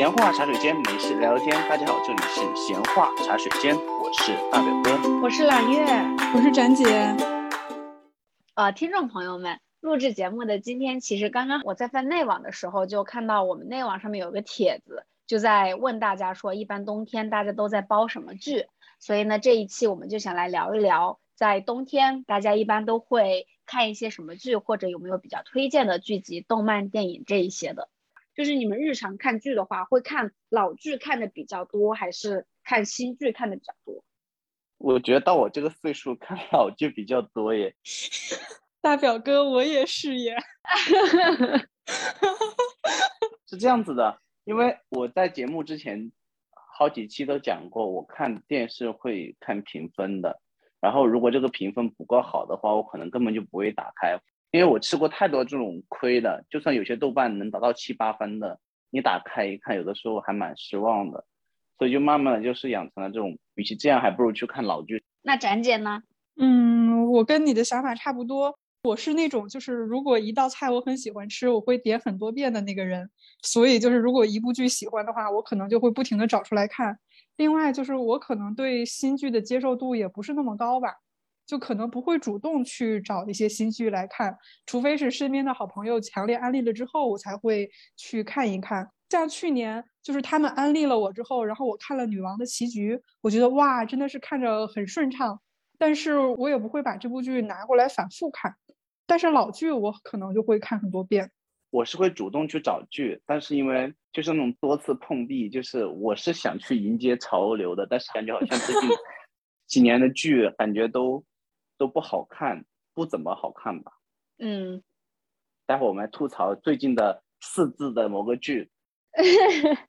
闲话茶水间，没事聊聊天。大家好，这里是闲话茶水间，我是大表哥，我是揽月，我是展姐。呃，听众朋友们，录制节目的今天，其实刚刚我在翻内网的时候，就看到我们内网上面有个帖子，就在问大家说，一般冬天大家都在煲什么剧？所以呢，这一期我们就想来聊一聊，在冬天大家一般都会看一些什么剧，或者有没有比较推荐的剧集、动漫、电影这一些的。就是你们日常看剧的话，会看老剧看的比较多，还是看新剧看的比较多？我觉得到我这个岁数看老剧比较多耶。大表哥，我也是耶。是这样子的，因为我在节目之前好几期都讲过，我看电视会看评分的。然后如果这个评分不够好的话，我可能根本就不会打开。因为我吃过太多这种亏的，就算有些豆瓣能达到七八分的，你打开一看，有的时候还蛮失望的，所以就慢慢的就是养成了这种，与其这样，还不如去看老剧。那展姐呢？嗯，我跟你的想法差不多，我是那种就是如果一道菜我很喜欢吃，我会点很多遍的那个人，所以就是如果一部剧喜欢的话，我可能就会不停的找出来看。另外就是我可能对新剧的接受度也不是那么高吧。就可能不会主动去找一些新剧来看，除非是身边的好朋友强烈安利了之后，我才会去看一看。像去年就是他们安利了我之后，然后我看了《女王的棋局》，我觉得哇，真的是看着很顺畅。但是我也不会把这部剧拿过来反复看。但是老剧我可能就会看很多遍。我是会主动去找剧，但是因为就是那种多次碰壁，就是我是想去迎接潮流的，但是感觉好像最近 几年的剧感觉都。都不好看，不怎么好看吧？嗯，待会我们来吐槽最近的四字的某个剧。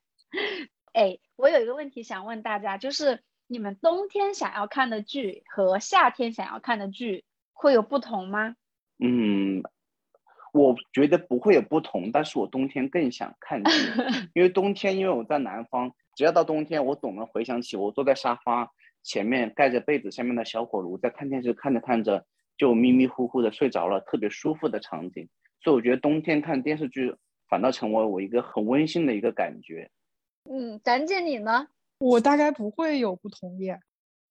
哎，我有一个问题想问大家，就是你们冬天想要看的剧和夏天想要看的剧会有不同吗？嗯，我觉得不会有不同，但是我冬天更想看剧，因为冬天因为我在南方，只要到冬天，我总能回想起我坐在沙发。前面盖着被子，下面的小火炉，在看电视，看着看着就迷迷糊糊的睡着了，特别舒服的场景。所以我觉得冬天看电视剧反倒成为我一个很温馨的一个感觉。嗯，展姐你呢？我大概不会有不同意，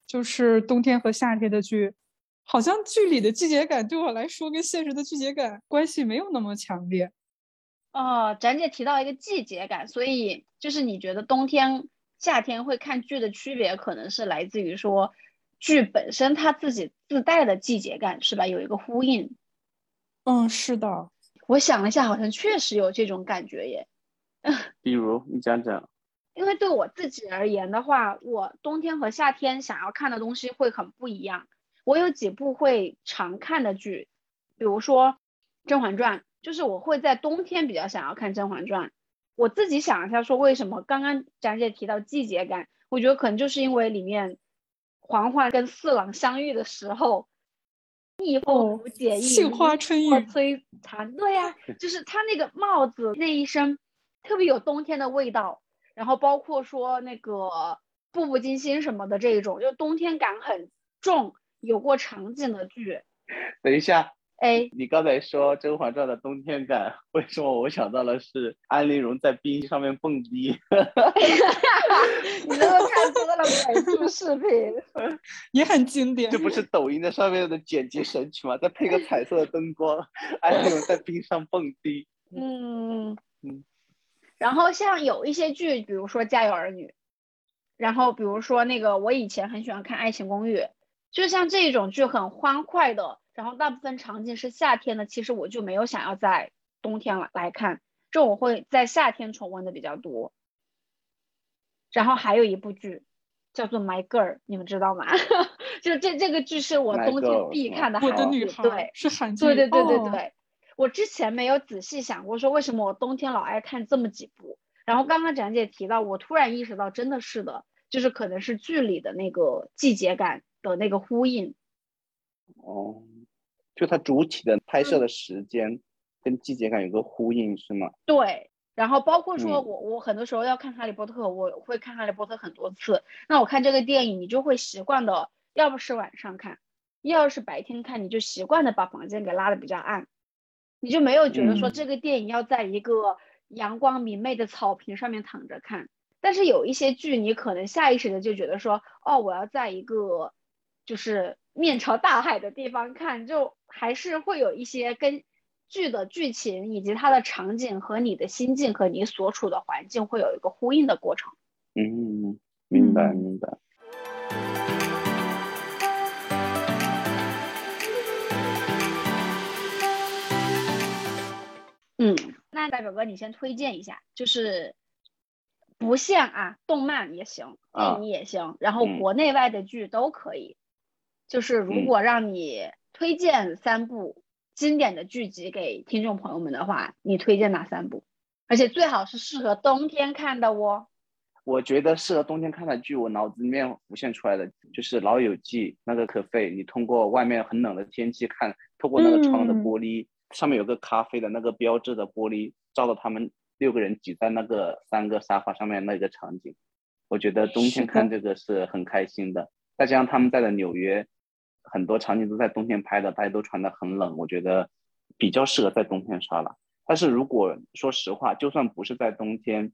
就是冬天和夏天的剧，好像剧里的季节感对我来说跟现实的季节感关系没有那么强烈。哦，展姐提到一个季节感，所以就是你觉得冬天。夏天会看剧的区别，可能是来自于说剧本身它自己自带的季节感，是吧？有一个呼应。嗯，是的。我想了一下，好像确实有这种感觉耶。比如你讲讲。因为对我自己而言的话，我冬天和夏天想要看的东西会很不一样。我有几部会常看的剧，比如说《甄嬛传》，就是我会在冬天比较想要看《甄嬛传》。我自己想一下，说为什么刚刚展姐提到季节感，我觉得可能就是因为里面嬛嬛跟四郎相遇的时候，逆风拂解意，杏花春雨摧残，对呀，就是他那个帽子那一身特别有冬天的味道，然后包括说那个步步惊心什么的这种，就冬天感很重，有过场景的剧。等一下。哎，你刚才说《甄嬛传》的冬天感，为什么我想到了是安陵容在冰上面蹦迪？你都看多了美术视频，也很经典。这不是抖音的上面的剪辑神曲吗？再配个彩色的灯光，安陵容在冰上蹦迪。嗯嗯。然后像有一些剧，比如说《家有儿女》，然后比如说那个我以前很喜欢看《爱情公寓》，就像这种剧很欢快的。然后大部分场景是夏天的，其实我就没有想要在冬天来来看，这我会在夏天重温的比较多。然后还有一部剧叫做《My Girl》，你们知道吗？就这这个剧是我冬天必看的韩剧，对，是韩剧。对对对对对，我之前没有仔细想过说为什么我冬天老爱看这么几部。然后刚刚展姐提到，我突然意识到，真的是的，就是可能是剧里的那个季节感的那个呼应。哦。就它主体的拍摄的时间跟季节感有个呼应，是吗？对，然后包括说我我很多时候要看哈利波特，我会看哈利波特很多次。那我看这个电影，你就会习惯的，要不是晚上看，要是白天看，你就习惯的把房间给拉的比较暗，你就没有觉得说这个电影要在一个阳光明媚的草坪上面躺着看。但是有一些剧，你可能下意识的就觉得说，哦，我要在一个就是面朝大海的地方看，就还是会有一些跟剧的剧情以及它的场景和你的心境和你所处的环境会有一个呼应的过程。嗯，明白明白。嗯，那代表哥你先推荐一下，就是。不限啊，动漫也行，电影也行，然后国内外的剧都可以。就是如果让你推荐三部经典的剧集给听众朋友们的话，你推荐哪三部？而且最好是适合冬天看的哦。我觉得适合冬天看的剧，我脑子里面浮现出来的就是《老友记》那个可费，你通过外面很冷的天气看，透过那个窗的玻璃，上面有个咖啡的那个标志的玻璃，照到他们。六个人挤在那个三个沙发上面那个场景，我觉得冬天看这个是很开心的。再加上他们在的纽约，很多场景都在冬天拍的，大家都穿的很冷，我觉得比较适合在冬天刷了。但是如果说实话，就算不是在冬天，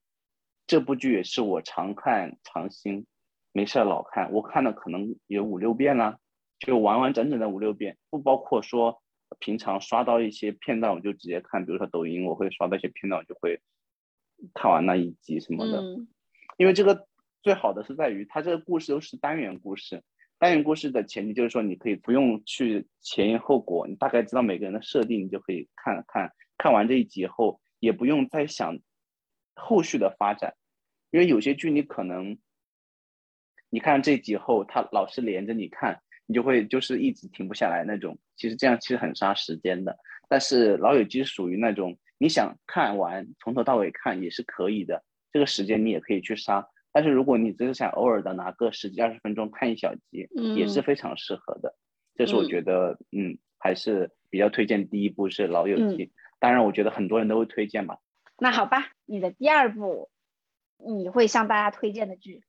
这部剧也是我常看常新，没事老看，我看了可能有五六遍了，就完完整整的五六遍，不包括说平常刷到一些片段我就直接看，比如说抖音我会刷到一些片段，我就会。看完那一集什么的，因为这个最好的是在于它这个故事都是单元故事。单元故事的前提就是说，你可以不用去前因后果，你大概知道每个人的设定，你就可以看看看完这一集后，也不用再想后续的发展。因为有些剧你可能你看这集后，它老是连着你看，你就会就是一直停不下来那种。其实这样其实很杀时间的。但是《老友记》属于那种。你想看完从头到尾看也是可以的，这个时间你也可以去杀。但是如果你只是想偶尔的拿个十几二十分钟看一小集，也是非常适合的。这是我觉得，嗯，还是比较推荐。第一部是《老友记》，当然我觉得很多人都会推荐吧。那好吧，你的第二部你会向大家推荐的剧？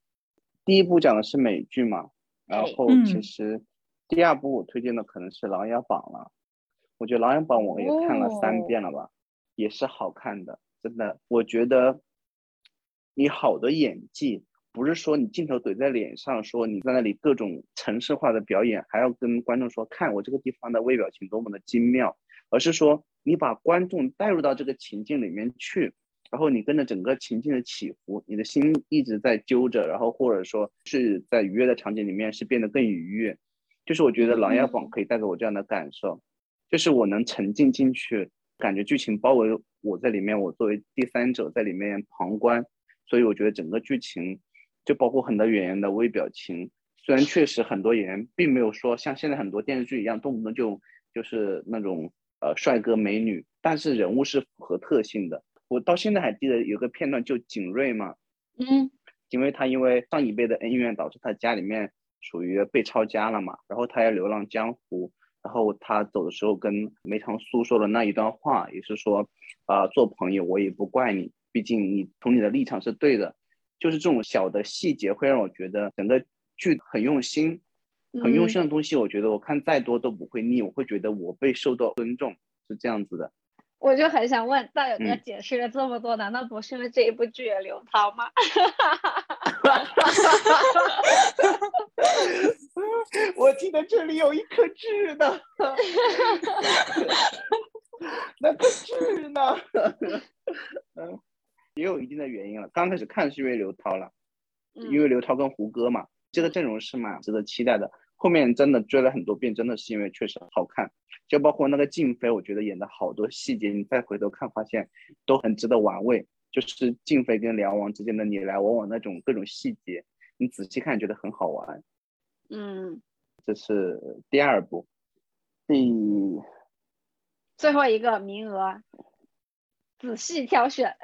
第一部讲的是美剧嘛，然后其实第二部我推荐的可能是《琅琊榜》了。我觉得《琅琊榜》我也看了三遍了吧。也是好看的，真的，我觉得你好的演技不是说你镜头怼在脸上，说你在那里各种城市化的表演，还要跟观众说看我这个地方的微表情多么的精妙，而是说你把观众带入到这个情境里面去，然后你跟着整个情境的起伏，你的心一直在揪着，然后或者说是在愉悦的场景里面是变得更愉悦，就是我觉得《琅琊榜》可以带给我这样的感受，就是我能沉浸进去。感觉剧情包围我在里面，我作为第三者在里面旁观，所以我觉得整个剧情就包括很多演员的微表情。虽然确实很多演员并没有说像现在很多电视剧一样动不动就就是那种呃帅哥美女，但是人物是符合特性的。我到现在还记得有个片段，就景睿嘛，嗯，因为他因为上一辈的恩怨导致他家里面属于被抄家了嘛，然后他要流浪江湖。然后他走的时候跟梅长苏说的那一段话，也是说，啊，做朋友我也不怪你，毕竟你从你的立场是对的。就是这种小的细节会让我觉得整个剧很用心，很用心的东西，我觉得我看再多都不会腻，我会觉得我被受到尊重，是这样子的。我就很想问，道友哥解释了这么多，难道不是因为这一部剧也流汤吗？我记得这里有一颗痣呢，那颗痣呢？嗯，也有一定的原因了。刚开始看是因为刘涛了，因为刘涛跟胡歌嘛，这个阵容是蛮值得期待的。后面真的追了很多遍，真的是因为确实好看。就包括那个静妃，我觉得演的好多细节，你再回头看，发现都很值得玩味。就是静妃跟梁王之间的你来我往那种各种细节，你仔细看觉得很好玩。嗯，这是第二部，第最后一个名额，仔细挑选。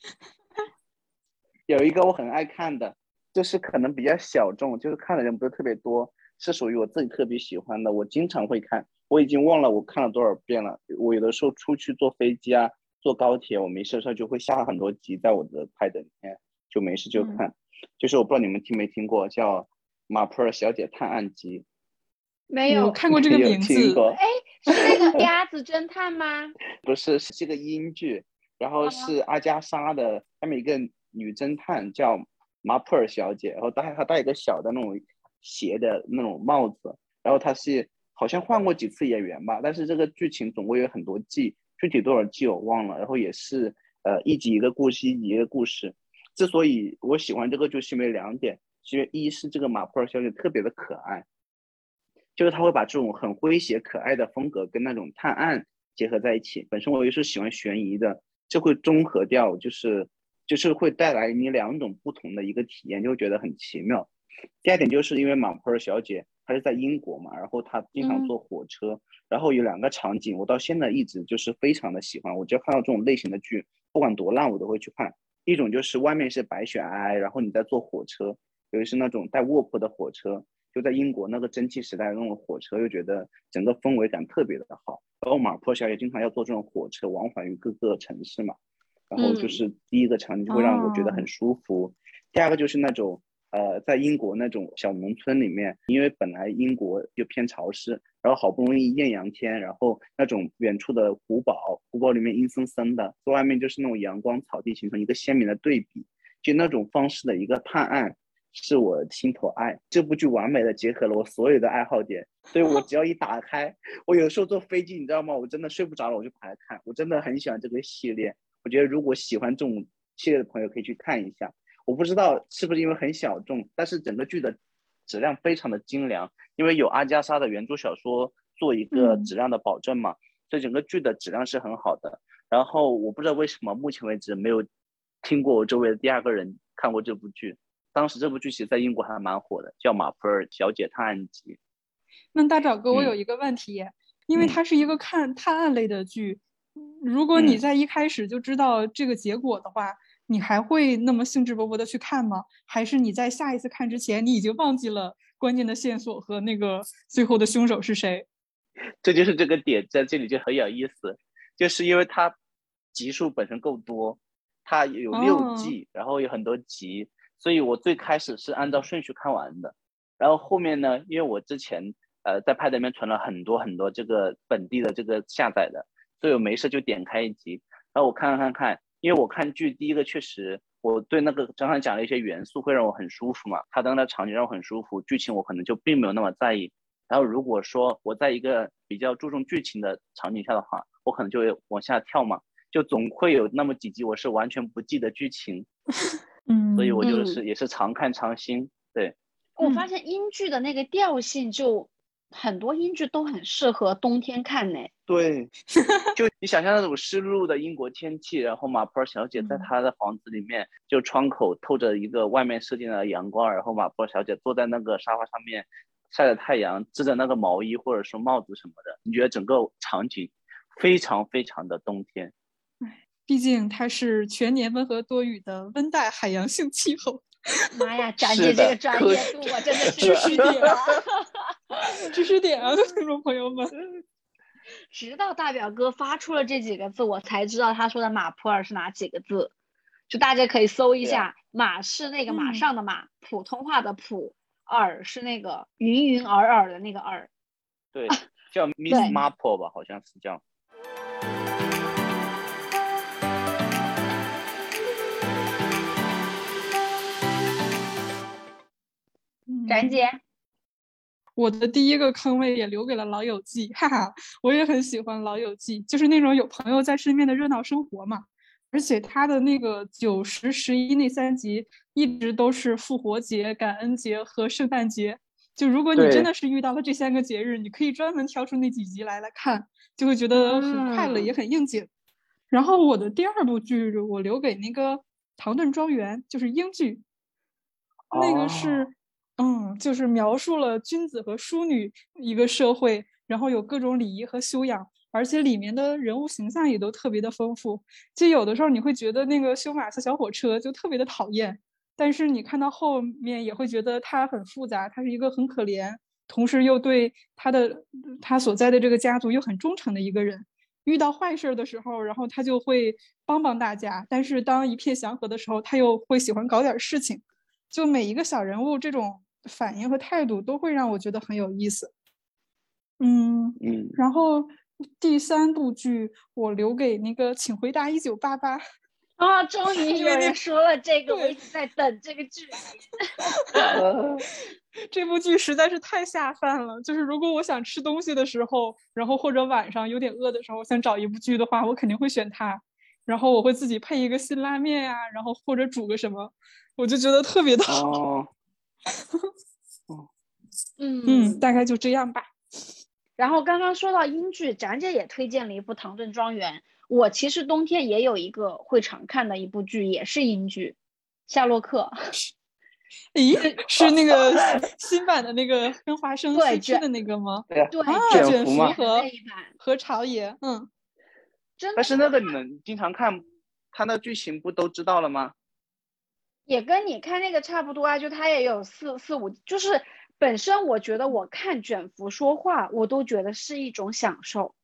有一个我很爱看的，就是可能比较小众，就是看的人不是特别多，是属于我自己特别喜欢的，我经常会看。我已经忘了我看了多少遍了。我有的时候出去坐飞机啊，坐高铁，我没事的时候就会下很多集在我的 pad 里面，就没事就看。就是我不知道你们听没听过，叫《马普尔小姐探案集》。没有看过这个名字。哎，是那个鸭子侦探吗？不是，是个英剧，然后是阿加莎的，下面一个女侦探叫马普尔小姐，然后戴她戴一个小的那种斜的那种帽子，然后她是好像换过几次演员吧，但是这个剧情总共有很多季，具体多少季我忘了，然后也是呃一集一个故事，一集一个故事。之所以我喜欢这个，就是因为两点，是因为一是这个马普尔小姐特别的可爱，就是她会把这种很诙谐可爱的风格跟那种探案结合在一起。本身我也是喜欢悬疑的。就会综合掉，就是就是会带来你两种不同的一个体验，就会觉得很奇妙。第二点就是因为马普尔小姐她是在英国嘛，然后她经常坐火车，然后有两个场景，我到现在一直就是非常的喜欢。我只要看到这种类型的剧，不管多烂我都会去看。一种就是外面是白雪皑皑，然后你在坐火车，尤其是那种带卧铺的火车，就在英国那个蒸汽时代那种火车，又觉得整个氛围感特别的好。然后马坡小姐经常要坐这种火车往返于各个城市嘛，然后就是第一个场景就会让我觉得很舒服。第二个就是那种呃，在英国那种小农村里面，因为本来英国就偏潮湿，然后好不容易艳阳天，然后那种远处的古堡，古堡里面阴森森的，在外面就是那种阳光草地，形成一个鲜明的对比，就那种方式的一个探案。是我心头爱，这部剧完美的结合了我所有的爱好点，所以我 只要一打开，我有时候坐飞机，你知道吗？我真的睡不着了，我就打开看。我真的很喜欢这个系列，我觉得如果喜欢这种系列的朋友可以去看一下。我不知道是不是因为很小众，但是整个剧的质量非常的精良，因为有阿加莎的原著小说做一个质量的保证嘛，所以整个剧的质量是很好的。然后我不知道为什么目前为止没有听过我周围的第二个人看过这部剧。当时这部剧其实在英国还蛮火的，叫《马普尔小姐探案集》。那大找哥，我有一个问题，因为它是一个看探案类的剧，如果你在一开始就知道这个结果的话，你还会那么兴致勃勃的去看吗？还是你在下一次看之前，你已经忘记了关键的线索和那个最后的凶手是谁？这就是这个点在这里就很有意思，就是因为它集数本身够多，它有六季，然后有很多集。所以我最开始是按照顺序看完的，然后后面呢，因为我之前呃在 Pad 里面存了很多很多这个本地的这个下载的，所以我没事就点开一集，然后我看看看，因为我看剧第一个确实我对那个刚才讲的一些元素会让我很舒服嘛，它的场景让我很舒服，剧情我可能就并没有那么在意。然后如果说我在一个比较注重剧情的场景下的话，我可能就会往下跳嘛，就总会有那么几集我是完全不记得剧情。嗯，所以我就是也是常看常新。对，我发现英剧的那个调性，就很多英剧都很适合冬天看呢。对，就你想象那种湿漉漉的英国天气，然后马普尔小姐在她的房子里面，就窗口透着一个外面射进来的阳光，然后马普尔小姐坐在那个沙发上面晒着太阳，织着那个毛衣或者说帽子什么的，你觉得整个场景非常非常的冬天。毕竟它是全年温和多雨的温带海洋性气候。妈呀，展姐这个专业度我，真的 是知识点啊！知识点啊，听众朋友们。直到大表哥发出了这几个字，我才知道他说的马普尔是哪几个字。就大家可以搜一下，马是那个马上的马，普通话的普，尔是那个云云尔尔的那个尔。对，叫 Miss Marple 吧，好像是叫。展姐，我的第一个坑位也留给了《老友记》，哈哈，我也很喜欢《老友记》，就是那种有朋友在身边的热闹生活嘛。而且他的那个九十十一那三集一直都是复活节、感恩节和圣诞节。就如果你真的是遇到了这三个节日，你可以专门挑出那几集来来看，就会觉得很快乐，也很应景。然后我的第二部剧我留给那个《唐顿庄园》，就是英剧，那个是。嗯，就是描述了君子和淑女一个社会，然后有各种礼仪和修养，而且里面的人物形象也都特别的丰富。就有的时候你会觉得那个修马斯小火车就特别的讨厌，但是你看到后面也会觉得他很复杂，他是一个很可怜，同时又对他的他所在的这个家族又很忠诚的一个人。遇到坏事的时候，然后他就会帮帮大家，但是当一片祥和的时候，他又会喜欢搞点事情。就每一个小人物这种。反应和态度都会让我觉得很有意思，嗯嗯，然后第三部剧我留给那个《请回答一九八八》。啊，终于有人说了这个，我一直在等这个剧。这部剧实在是太下饭了。就是如果我想吃东西的时候，然后或者晚上有点饿的时候，我想找一部剧的话，我肯定会选它。然后我会自己配一个辛拉面呀、然后或者煮个什么，我就觉得特别的好。哦，嗯嗯，大概就这样吧。然后刚刚说到英剧，展姐也推荐了一部《唐顿庄园》。我其实冬天也有一个会常看的一部剧，也是英剧，《夏洛克》。咦，是那个新版的那个跟华生对卷试吃的那个吗？对呀，对，啊，卷卷福和和朝野，嗯，真的但是那个你们经常看，他那剧情不都知道了吗？也跟你看那个差不多啊，就它也有四四五，就是本身我觉得我看卷福说话，我都觉得是一种享受。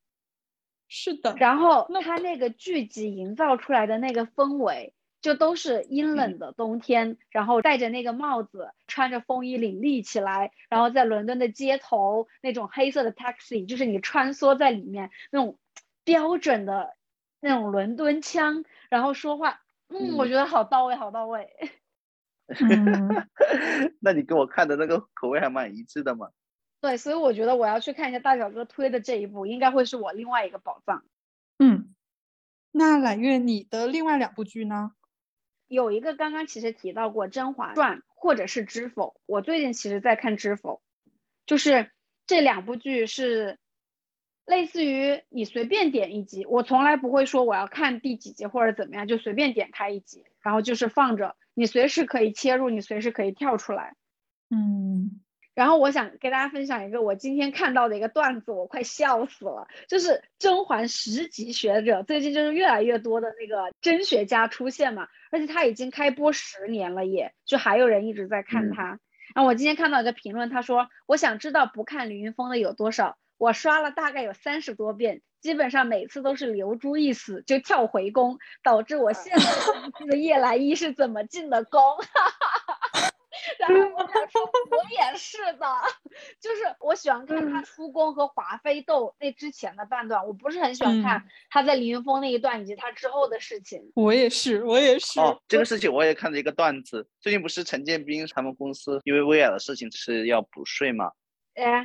是的，然后那它那个剧集营造出来的那个氛围，就都是阴冷的冬天，然后戴着那个帽子，穿着风衣领立起来，然后在伦敦的街头那种黑色的 taxi，就是你穿梭在里面那种标准的那种伦敦腔，然后说话，嗯，我嗯觉得好到位，好到位。嗯，那你跟我看的那个口味还蛮一致的嘛。对，所以我觉得我要去看一下大小哥推的这一部，应该会是我另外一个宝藏。嗯，那揽月，你的另外两部剧呢？有一个刚刚其实提到过《甄嬛传》或者是《知否》，我最近其实在看《知否》，就是这两部剧是类似于你随便点一集，我从来不会说我要看第几集或者怎么样，就随便点开一集，然后就是放着，你随时可以切入，你随时可以跳出来。嗯，然后我想给大家分享一个我今天看到的一个段子，我快笑死了。就是甄嬛十级学者，最近就是越来越多的那个甄学家出现嘛，而且他已经开播十年了也，就还有人一直在看嗯他。然后我今天看到一个评论，他说：“我想知道不看李云峰的有多少，我刷了大概有三十多遍，基本上每次都是刘珠一死就跳回宫，导致我现在都不记得叶澜依是怎么进的宫。”然后我想说，我也是的，就是我喜欢看他出宫和华妃斗那之前的半段，我不是很喜欢看他在凌云峰那一段以及他之后的事情。我也是，我也是。哦，这个事情我也看了一个段子，最近不是陈建斌他们公司因为薇娅的事情是要补税嘛，哎，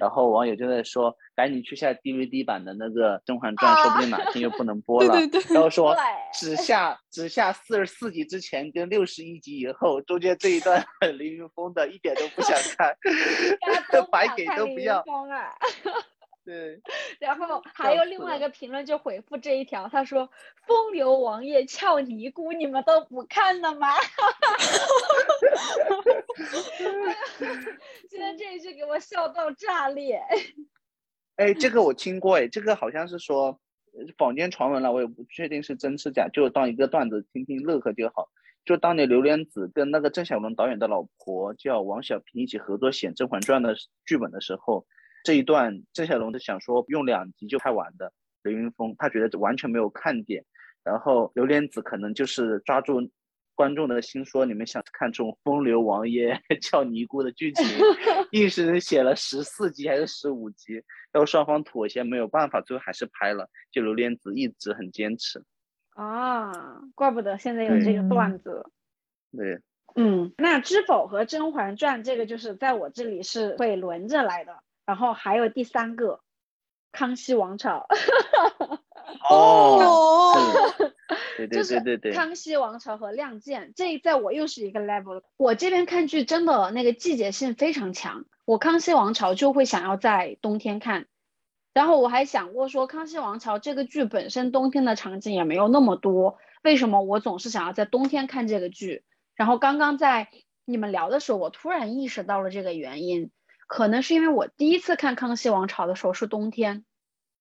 然后网友就在说，赶紧去下 DVD 版的那个《甄嬛传》，说不定哪天又不能 播了。对对对，然后说只下只下四十四集之前跟六十一集以后，中间这一段 凌云峰的一点都不想看都，白给都不要。对，然后 还有另外一个评论就回复这一条，他说：“风流王爷俏尼姑，你们都不看了吗？” 今天这一句给我笑到炸裂。哎，这个我听过，哎，这个好像是说呃坊间传闻了，我也不确定是真是假，就当一个段子听听乐呵就好。就当年刘莲子跟那个郑晓龙导演的老婆叫王小平一起合作写《甄嬛传》的剧本的时候，这一段郑晓龙就想说用两集就拍完的，刘云峰他觉得完全没有看点，然后刘莲子可能就是抓住观众的心说你们想看这种风流王爷 俏尼姑的剧情，硬是写了十四集还是十五集，然后双方妥协没有办法，最后还是拍了。就刘莲子一直很坚持，啊，怪不得现在有这个嗯段子。对，嗯，那《知否》和《甄嬛传》这个就是在我这里是会轮着来的，然后还有第三个《康熙王朝》哦，哦，对对就是对对对，康熙王朝和亮剑，这在我又是一个 level。我这边看剧真的那个季节性非常强，我康熙王朝就会想要在冬天看。然后我还想过说，康熙王朝这个剧本身冬天的场景也没有那么多，为什么我总是想要在冬天看这个剧？然后刚刚在你们聊的时候，我突然意识到了这个原因，可能是因为我第一次看康熙王朝的时候是冬天，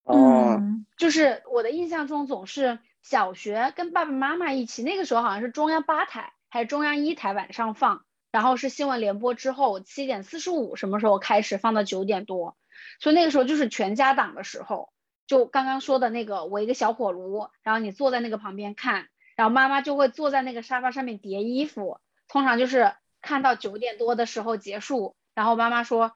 哦，嗯。就是我的印象中总是小学跟爸爸妈妈一起，那个时候好像是中央八台还是中央一台晚上放，然后是新闻联播之后七点四十五什么时候开始放到九点多，所以那个时候就是全家档的时候，就刚刚说的那个我一个小火炉，然后你坐在那个旁边看，然后妈妈就会坐在那个沙发上面叠衣服，通常就是看到九点多的时候结束，然后妈妈说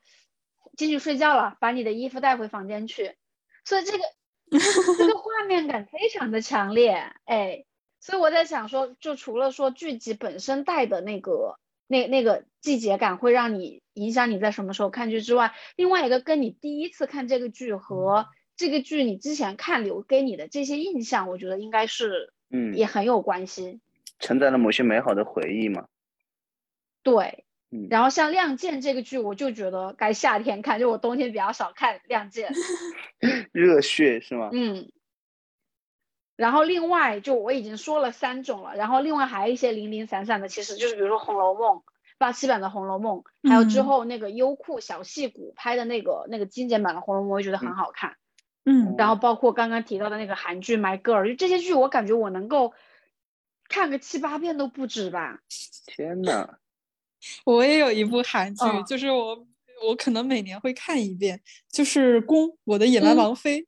进去睡觉了，把你的衣服带回房间去。所以这个这个画面感非常的强烈，哎，所以我在想说，就除了说剧集本身带的那个那那个季节感会让你影响你在什么时候看剧之外，另外一个跟你第一次看这个剧和这个剧你之前看留给你的这些印象，我觉得应该是嗯，也很有关系。承载了某些美好的回忆嘛。对，嗯然后像《亮剑》这个剧，我就觉得该夏天看，就我冬天比较少看《亮剑》。热血是吗？嗯，然后另外就我已经说了三种了，然后另外还有一些零零散散的，其实就是比如说《红楼梦》八七版的《红楼梦》，还有之嗯后那个优酷小戏骨拍的那个那个精简版的《红楼梦》，我也觉得很好看。嗯然后包括刚刚提到的那个韩剧《My Girl》，就这些剧我感觉我能够看个七八遍都不止吧。天呐，我也有一部韩剧，嗯就是我我可能每年会看一遍，就是《宫》，我的野蛮嗯王妃。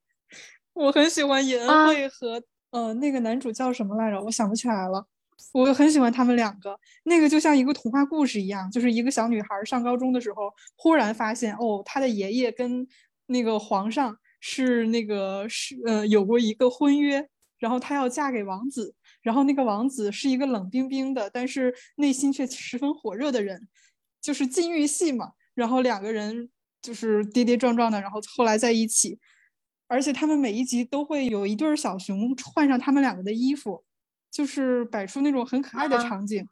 我很喜欢尹恩啊惠和、呃那个男主叫什么来着，我想不起来了。我很喜欢他们两个，那个就像一个童话故事一样，就是一个小女孩上高中的时候，忽然发现哦，她的爷爷跟那个皇上是那个是呃有过一个婚约，然后她要嫁给王子，然后那个王子是一个冷冰冰的，但是内心却十分火热的人，就是禁欲系嘛。然后两个人就是跌跌撞撞的，然后后来在一起，而且他们每一集都会有一对小熊换上他们两个的衣服，就是摆出那种很可爱的啊场景。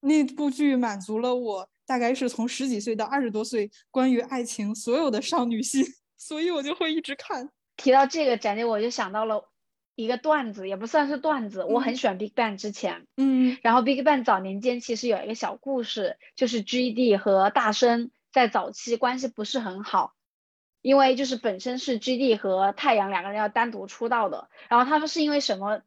那部剧满足了我大概是从十几岁到二十多岁关于爱情所有的少女心，所以我就会一直看。提到这个展姐，我就想到了一个段子，也不算是段子，我很嗯。喜欢 Big Bang 之前。嗯。然后 Big Bang 早年间其实有一个小故事，就是 GD 和大生在早期关系不是很好，因为就是本身是 GD 和太阳两个人要单独出道的，然后他们是因为什么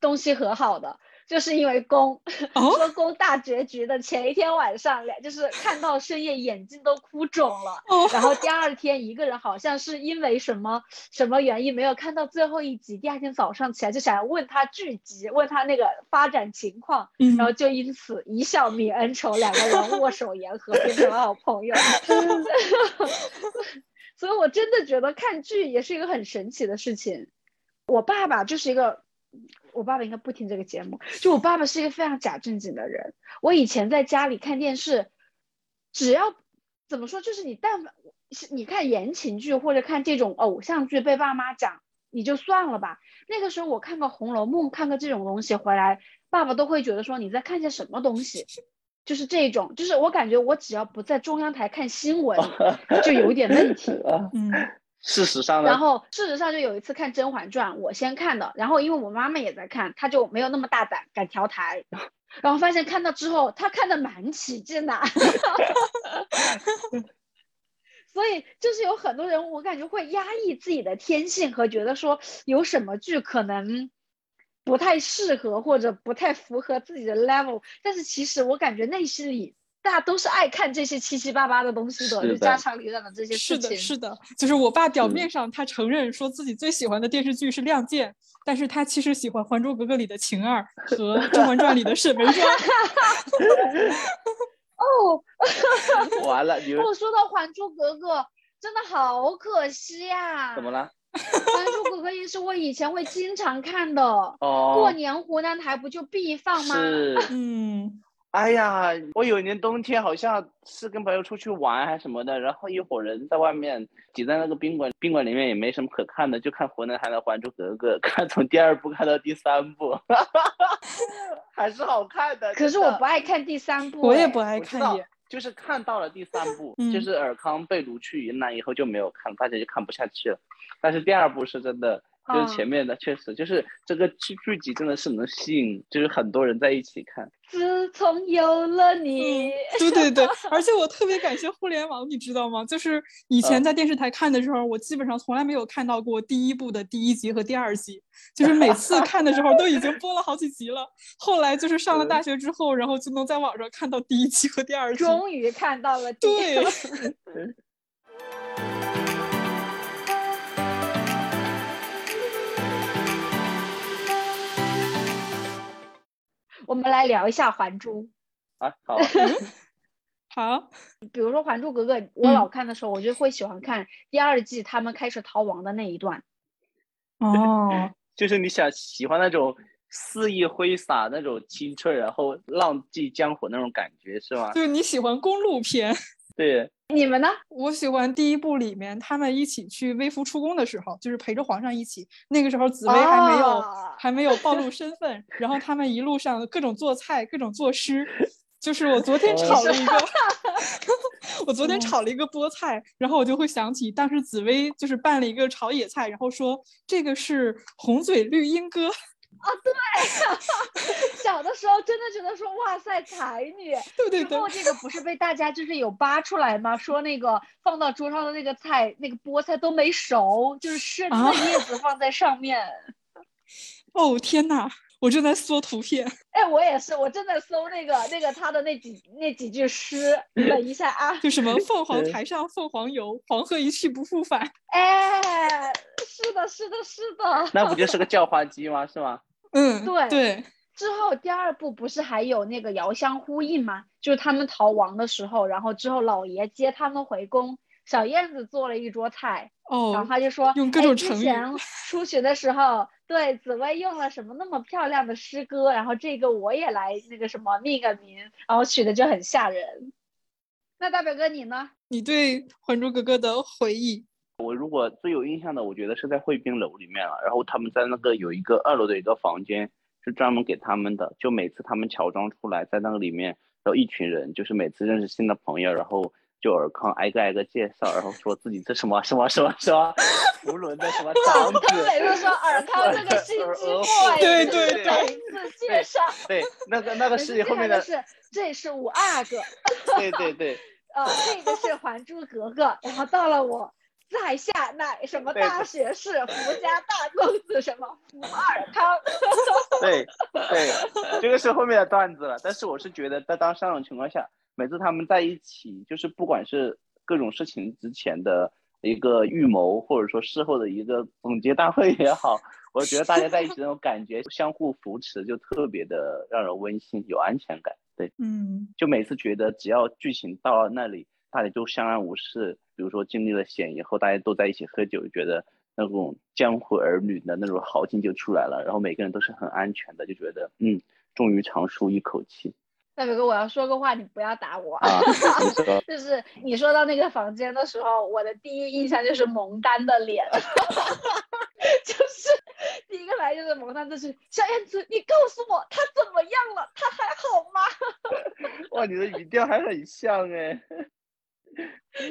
东西和好的，就是因为宫，哦说宫大结局的前一天晚上，两就是看到深夜眼睛都哭肿了，哦然后第二天一个人好像是因为什么什么原因没有看到最后一集，第二天早上起来就想要问他剧集，问他那个发展情况，嗯然后就因此一笑泯恩仇，两个人握手言和，变成了好朋友。所以我真的觉得看剧也是一个很神奇的事情。我爸爸就是一个，我爸爸应该不听这个节目，就我爸爸是一个非常假正经的人。我以前在家里看电视，只要怎么说，就是你但凡是你看言情剧或者看这种偶像剧被爸妈讲，你就算了吧。那个时候我看个《红楼梦》，看个这种东西回来，爸爸都会觉得说你在看些什么东西，就是这种，就是我感觉我只要不在中央台看新闻，就有一点问题。啊，嗯事实上呢？然后事实上就有一次看《甄嬛传》，我先看的，然后因为我妈妈也在看，她就没有那么大胆敢调台，然后发现看到之后，她看的蛮起劲的，所以就是有很多人，我感觉会压抑自己的天性和觉得说有什么剧可能不太适合或者不太符合自己的 level，但是其实我感觉内心里。大家都是爱看这些七七八八的东西的，的就家长里短的这些，事情。是的，就是我爸表面上他承认说自己最喜欢的电视剧是《亮剑》，但是他其实喜欢《还珠格格》里的晴儿 和《甄嬛传》里的沈眉庄。哦，完了，我说到《还珠格格》，真的好可惜呀、怎么了？《还珠格格》也是我以前会经常看的，哦过哦，年湖南台不就必放吗？是，嗯，哎呀，我有一年冬天好像是跟朋友出去玩还是什么的，然后一伙人在外面挤在那个宾馆，宾馆里面也没什么可看的，就看湖南台的《还珠格格》，看从第二部看到第三部，还是好看的。可是我不爱看第三部，哎我也不爱看。就是看到了第三部，嗯就是尔康被掳去云南以后就没有看，大家就看不下去了。但是第二部是真的，就是前嗯面的确实就是这个剧剧集真的是能吸引，就是很多人在一起看。自从有了你，对对对，而且我特别感谢互联网，你知道吗？就是以前嗯在电视台看的时候，我基本上从来没有看到过第一部的第一集和第二集，就是每次看的时候都已经播了好几集了。后来就是上了大学之后，然后就能在网上看到第一集和第二集。终于看到了第 对，我们来聊一下《还珠》。啊，好啊，好，比如说《还珠格格》，我嗯老看的时候，我就会喜欢看第二季他们开始逃亡的那一段。哦，就是你想喜欢那种肆意挥洒那种青春，然后浪迹江湖那种感觉是吗？就是你喜欢公路片。对，你们呢？我喜欢第一部里面他们一起去微服出宫的时候，就是陪着皇上一起。那个时候紫薇还没有、哦还没有暴露身份，然后他们一路上各种做菜，各种作诗。就是我昨天炒了一个，我昨天炒了一个菠菜，然后我就会想起当时紫薇就是拌了一个炒野菜，然后说这个是红嘴绿鹦哥。小的时候真的觉得说哇塞才女，对对对之后，这个不是被大家就是有扒出来吗？说那个放到桌上的那个菜，那个菠菜都没熟，就是生啊的叶子放在上面。哦天呐，我正在搜图片。哎，我也是，我正在搜那个那个他的那几那几句诗，等一下啊。就什么凤凰台上凤凰游，黄河一去不复返。哎，是的，是的，是的。那不就是个叫花鸡吗？是吗？嗯，对对，之后第二部不是还有那个遥相呼应吗？就是他们逃亡的时候，然后之后老爷接他们回宫，小燕子做了一桌菜，然后哦，他就说，用各种成语前出去的时候，对紫薇用了什么那么漂亮的诗歌，然后这个我也来那个什么命个名，然后取的就很吓人。那大表哥你呢？你对《还珠格格》的回忆？我如果最有印象的，我觉得是在汇宾楼里面了。然后他们在那个有一个二楼的一个房间，是专门给他们的。就每次他们乔装出来，在那个里面，然后一群人，就是每次认识新的朋友，然后就尔康挨个挨个介绍，然后说自己这什么什么什么什么无伦的什么长子，他们每次说尔康这个心机 boy，对对就是每次介绍，对，那个那个是后面的，是这是五阿哥，对对对 呃，这个是《还珠格格》，然后到了我在下乃什么大学士、福家大公子，什么福二康。对对，这个是后面的段子了。但是我是觉得，在当上种情况下，每次他们在一起，就是不管是各种事情之前的一个预谋，或者说事后的一个总结大会也好，我觉得大家在一起那种感觉，相互扶持，就特别的让人温馨，有安全感。对，嗯，就每次觉得只要剧情到了那里，大家就相安无事。比如说经历了险以后，大家都在一起喝酒，觉得那种江湖儿女的那种豪情就出来了，然后每个人都是很安全的，就觉得嗯，终于长舒一口气大表哥，我要说个话，你不要打我。啊！就是你说到那个房间的时候，我的第一印象就是蒙丹的脸，就是第一个来就是蒙丹，就是小燕子，你告诉我他怎么样了？他还好吗？哇，你的语调还很像哎。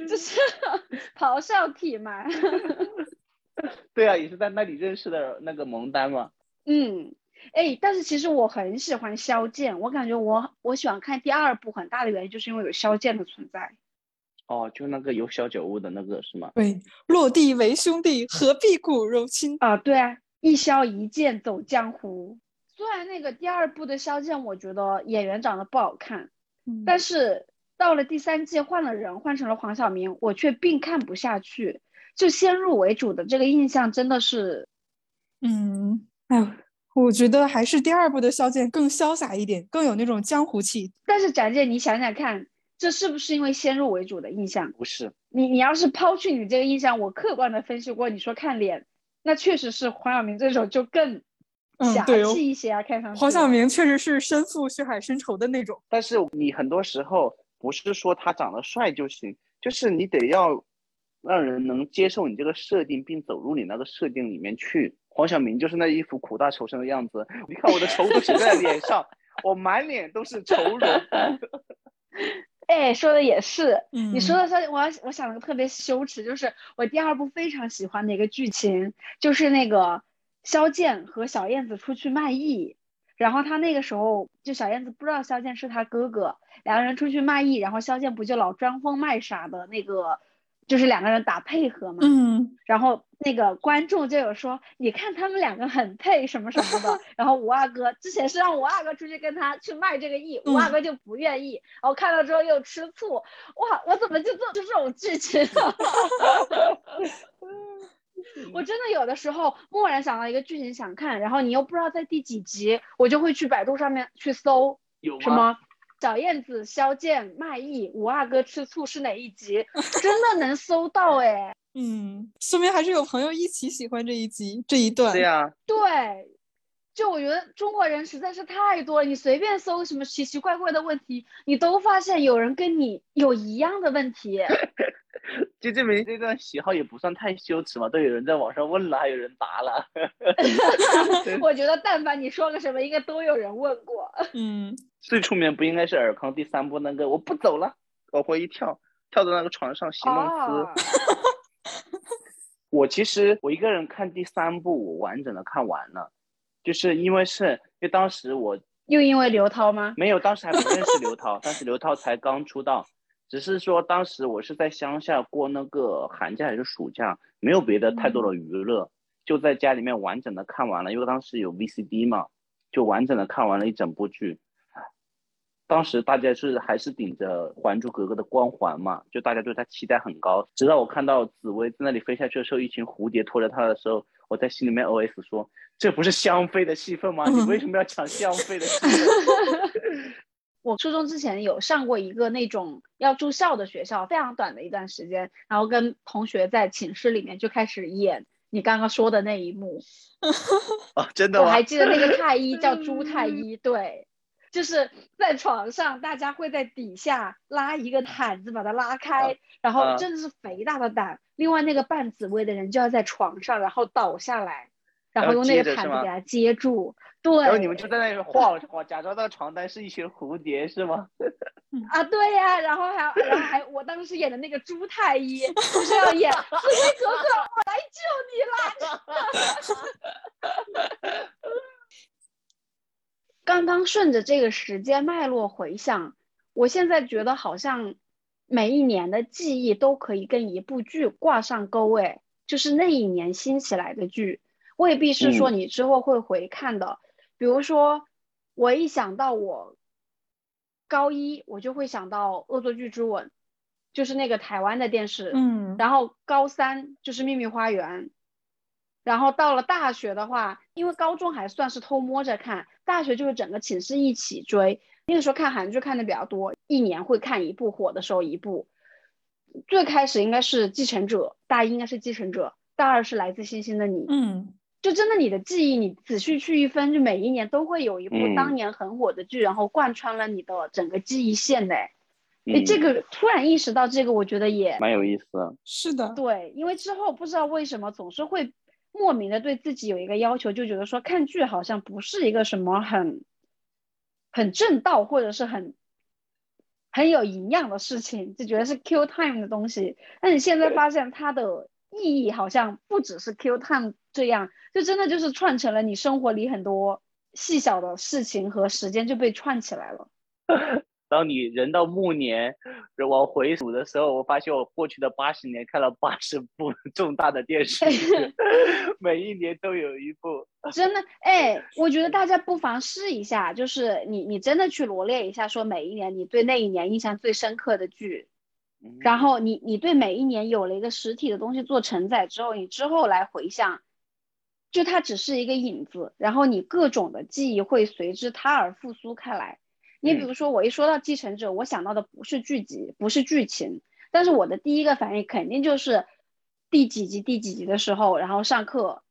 就是 咆哮体嘛。对啊，也是在那里认识的那个蒙丹嘛。嗯，哎，但是其实我很喜欢萧剑，我感觉我我喜欢看第二部很大的原因就是因为有萧剑的存在。哦，就那个有小酒屋的那个是吗？对，落地为兄弟，何必骨肉亲？啊，对啊，一萧一剑走江湖。虽然那个第二部的萧剑，我觉得演员长得不好看，嗯但是到了第三季换了人，换成了黄晓明，我却并看不下去。就先入为主的这个印象真的是，嗯，哎呦，我觉得还是第二部的肖剑更潇洒一点，更有那种江湖气。但是展姐，你想想看，这是不是因为先入为主的印象？不是，你你要是抛去你这个印象，我客观的分析过，你说看脸，那确实是黄晓明这种就更侠嗯对哦气一些啊，看上去。黄晓明确实是身负血海深仇的那种。但是你很多时候不是说他长得帅就行，就是你得要让人能接受你这个设定，并走入你那个设定里面去。黄晓明就是那一副苦大仇深的样子，你看我的仇都写在脸上，我满脸都是愁容。哎，说的也是。嗯，你说的说，我要我想了个特别羞耻，就是我第二部非常喜欢的一个剧情，就是那个萧剑和小燕子出去卖艺，然后他那个时候就小燕子不知道萧剑是他哥哥，两个人出去卖艺，然后萧剑不就老装疯卖傻的那个，就是两个人打配合嘛，嗯，然后那个观众就有说，你看他们两个很配什么什么的。然后五阿哥之前是让五阿哥出去跟他去卖这个艺，五阿哥就不愿意，然后看到之后又吃醋，哇，我怎么就做出这种剧情啊？我真的有的时候蓦然想到一个剧情想看，然后你又不知道在第几集，我就会去百度上面去搜有什么小燕子、萧剑、卖艺、五阿哥吃醋是哪一集？真的能搜到哎。嗯，说明还是有朋友一起喜欢这一集这一段。对呀，对，就我觉得中国人实在是太多了，你随便搜什么奇奇怪怪的问题，你都发现有人跟你有一样的问题。就证明这段喜好也不算太羞耻嘛，都有人在网上问了，还有人答了。我觉得但凡你说个什么，应该都有人问过。嗯，最出名不应该是尔康第三部那个我不走了，往回一跳，跳到那个床上席梦思。我其实我一个人看第三部，我完整的看完了，就是因为是因为当时我又因为刘涛吗？没有，当时还不认识刘涛，但是刘涛才刚出道。只是说当时我是在乡下过那个寒假还是暑假，没有别的太多的娱乐，就在家里面完整的看完了，因为当时有 VCD 嘛，就完整的看完了一整部剧。当时大家是还是顶着《还珠格格》的光环嘛，就大家对他期待很高。直到我看到紫薇在那里飞下去的时候，一群蝴蝶拖着她的时候，我在心里面 OS 说：“这不是香妃的戏份吗？你为什么要抢香妃的戏份？” 我初中之前有上过一个那种要住校的学校，非常短的一段时间，然后跟同学在寝室里面就开始演你刚刚说的那一幕。哦，真的我还记得那个太医叫朱太 医，对，就是在床上，大家会在底下拉一个毯子把它拉开，然后真的是肥大的胆。另外那个扮紫薇的人就要在床上，然后倒下来，然后用那个毯子给他接住。对，然后你们就在那里晃晃，假装那个床单是一群蝴蝶，是吗？啊，对呀，然后还，然后还，我当时演的那个朱太医，就是要演 紫薇格格，我来救你啦！刚刚顺着这个时间脉络回想，我现在觉得好像每一年的记忆都可以跟一部剧挂上钩，哎，就是那一年新起来的剧，未必是说你之后会回看的。比如说，我一想到我高一，我就会想到《恶作剧之吻》，就是那个台湾的电视。嗯。然后高三就是《秘密花园》，然后到了大学的话，因为高中还算是偷摸着看，大学就是整个寝室一起追。那个时候看韩剧看的比较多，一年会看一部，火的时候一部。最开始应该是《继承者》，大一应该是《继承者》，大二是《来自星星的你》。嗯。就真的，你的记忆，你仔细去一分，就每一年都会有一部当年很火的剧，然后贯穿了你的整个记忆线的。哎，这个突然意识到这个，我觉得也蛮有意思。是的，对，因为之后不知道为什么总是会莫名的对自己有一个要求，就觉得说看剧好像不是一个什么很很正道或者是很很有营养的事情，就觉得是 Q time 的东西。那你现在发现它的。意义好像不只是 Q time 这样，就真的就是串成了你生活里很多细小的事情和时间就被串起来了。当你人到暮年，往回数的时候，我发现我过去的八十年看了八十部 重大的电视剧，每一年都有一部。真的，哎，我觉得大家不妨试一下，就是你你真的去罗列一下，说每一年你对那一年印象最深刻的剧。然后你你对每一年有了一个实体的东西做承载之后，你之后来回想，就它只是一个影子，然后你各种的记忆会随之它而复苏开来。你比如说，我一说到继承者，我想到的不是剧集，不是剧情，但是我的第一个反应肯定就是第几集第几集的时候，然后上课，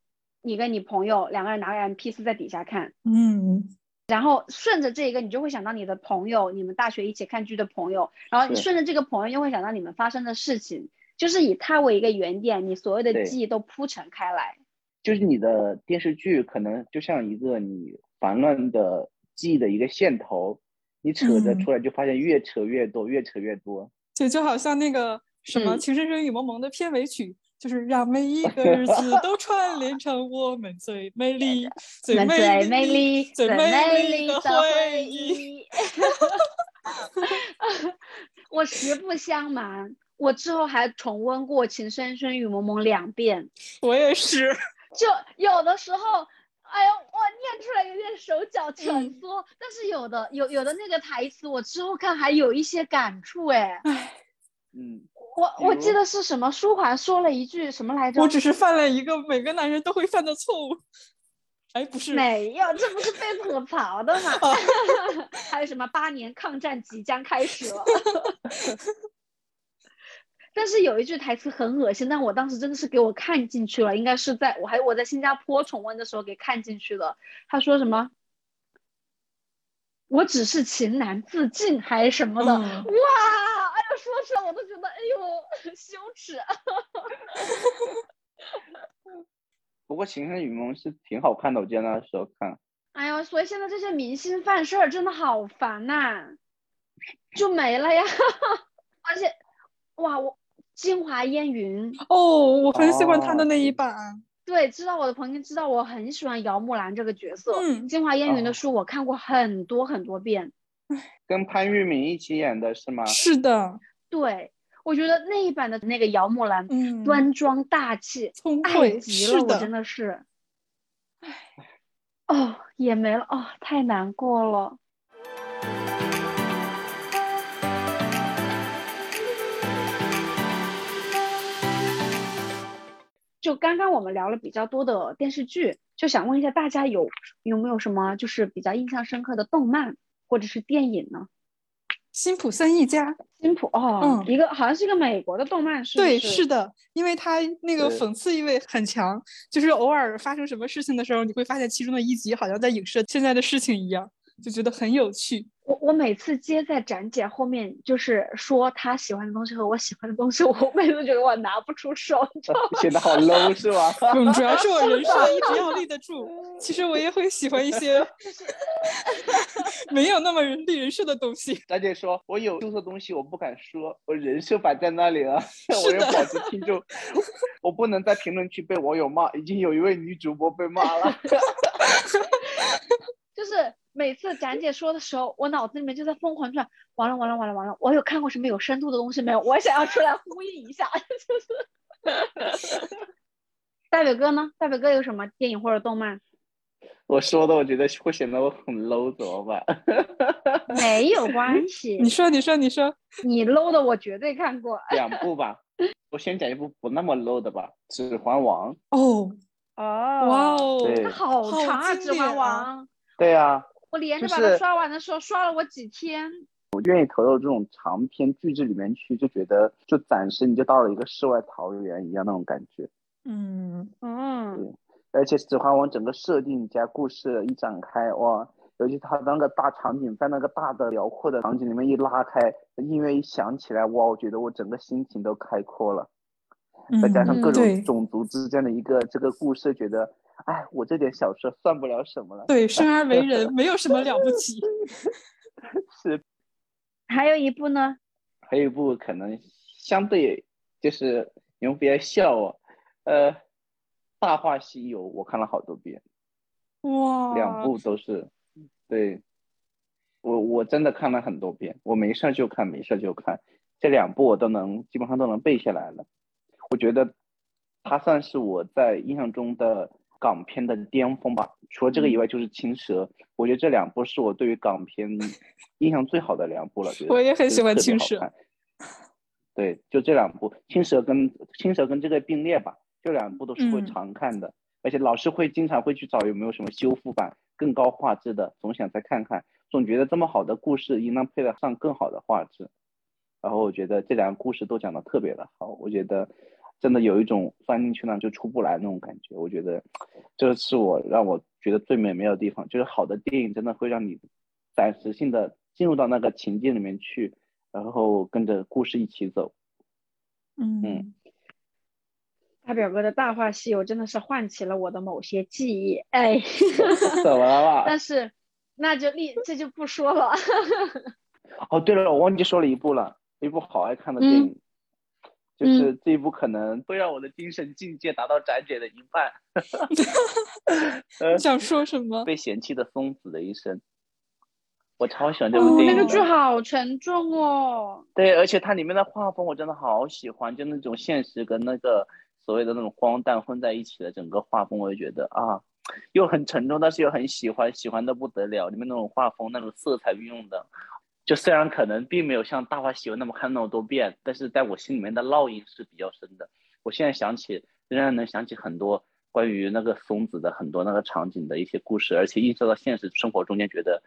你跟你朋友两个人拿个 M P 四在底下看，嗯。然后顺着这个，你就会想到你的朋友，你们大学一起看剧的朋友。然后你顺着这个朋友，又会想到你们发生的事情，就是以他为一个原点，你所有的记忆都铺陈开来。就是你的电视剧可能就像一个你烦乱的记忆的一个线头，你扯着出来就发现越扯越多，越扯越多。就就好像那个什么《情深深雨蒙蒙》的片尾曲。就是让每一个日子 都串联成我们最美丽、最美丽、最美丽的回忆。我实不相瞒，我之后还重温过《情深深雨蒙蒙》两遍。我也是。就有的时候，哎呦，我念出来有点手脚蜷缩，但是有的有有的那个台词，我之后看还有一些感触，哎。嗯。我我记得是什么舒缓说了一句什么来着？我只是犯了一个每个男人都会犯的错误。哎，不是，没有，这不是被吐槽的吗？还有什么八年抗战即将开始了？但是有一句台词很恶心，但我当时真的是给我看进去了，应该是在我还我在新加坡重温的时候给看进去了。他说什么？我只是情难自禁还是什么的？哇！哎呀，说出来我都觉得哎呦羞耻。不过《情深雨蒙》是挺好看的，我记得那时候看。哎呦，所以现在这些明星犯事儿真的好烦呐，就没了呀。而且，哇，我京华烟云哦，我很喜欢他的那一版。对，知道我的朋友知道我很喜欢姚木兰这个角色。嗯，京华烟云的书我看过很多很多遍。跟潘粤明一起演的是吗？是的。对。我觉得那一版的那个姚木兰，端庄大气，爱极了，我真的是，唉，哦，也没了，哦，太难过了。就刚刚我们聊了比较多的电视剧，就想问一下大家有有没有什么就是比较印象深刻的动漫或者是电影呢？辛普森一家，辛普哦，嗯，一个好像是一个美国的动漫，是对，是的，因为它那个讽刺意味很强，就是偶尔发生什么事情的时候，你会发现其中的一集好像在影射现在的事情一样，就觉得很有趣。我我每次接在展姐后面，就是说她喜欢的东西和我喜欢的东西，我每次觉得我拿不出手，显得好 low 是吧？嗯，主要是我人设一直要立得住。其实我也会喜欢一些没有那么人立人设的东西。展姐说，我有羞涩东西，我不敢说，我人设摆在那里了，我要保持听众，我不能在评论区被网友骂。已经有一位女主播被骂了，就是。每次展姐说的时候，我脑子里面就在疯狂转，完了完了完了完了，我有看过什么有深度的东西没有？我想要出来呼应一下，就是。大表哥呢？大表哥有什么电影或者动漫？我说的，我觉得会显得我很 low，怎么办？没有关系。你说，你说，你说，你 low 的我绝对看过。两部吧，我先讲一部不那么 low 的吧，《指环王》。哦哦，哇哦，它好长啊，《指环王》。对呀。我连着把它刷完的时候，刷了我几天。我愿意投入这种长篇巨制里面去，就觉得就暂时你就到了一个世外桃源一样那种感觉。嗯嗯。对，而且《指环王》整个设定加故事一展开，哇，尤其它那个大场景，在那个大的辽阔的场景里面一拉开，音乐一响起来，哇，我觉得我整个心情都开阔了。再加上各种种族之间的一个这个故事，觉得。哎，我这点小事算不了什么了。对，生而为人 没有什么了不起。是。还有一部呢？还有一部可能相对就是你们别笑我，呃，《大话西游》我看了好多遍。哇。两部都是，对，我我真的看了很多遍，我没事就看，没事就看，这两部我都能基本上都能背下来了。我觉得它算是我在印象中的。港片的巅峰吧，除了这个以外就是《青蛇》，我觉得这两部是我对于港片 印象最好的两部了。我也很喜欢《青蛇》。对，就这两部，《青蛇》跟《青蛇》跟这个并列吧，这两部都是会常看的，而且老师会经常会去找有没有什么修复版、更高画质的，总想再看看，总觉得这么好的故事应当配得上更好的画质。然后我觉得这两个故事都讲得特别的好，我觉得。真的有一种钻进去呢就出不来那种感觉，我觉得这是我让我觉得最美妙的地方。就是好的电影真的会让你暂时性的进入到那个情境里面去，然后跟着故事一起走。嗯，大表哥的大话西游真的是唤起了我的某些记忆。哎，怎么了？但是那就立这就不说了。哦，对了，我忘记说了一部了，一部好爱看的电影。就是这一部可能会让我的精神境界达到展姐的一半。你想说什么？被嫌弃的松子的一生，我超喜欢这部电影。那个剧好沉重哦。对，而且它里面的画风我真的好喜欢，就那种现实跟那个所谓的那种荒诞混在一起的整个画风，我就觉得啊，又很沉重，但是又很喜欢，喜欢的不得了。里面那种画风、那种色彩运用的。就虽然可能并没有像《大话西游》那么看那么多遍，但是在我心里面的烙印是比较深的。我现在想起，仍然能想起很多关于那个松子的很多那个场景的一些故事，而且映射到现实生活中间，觉得，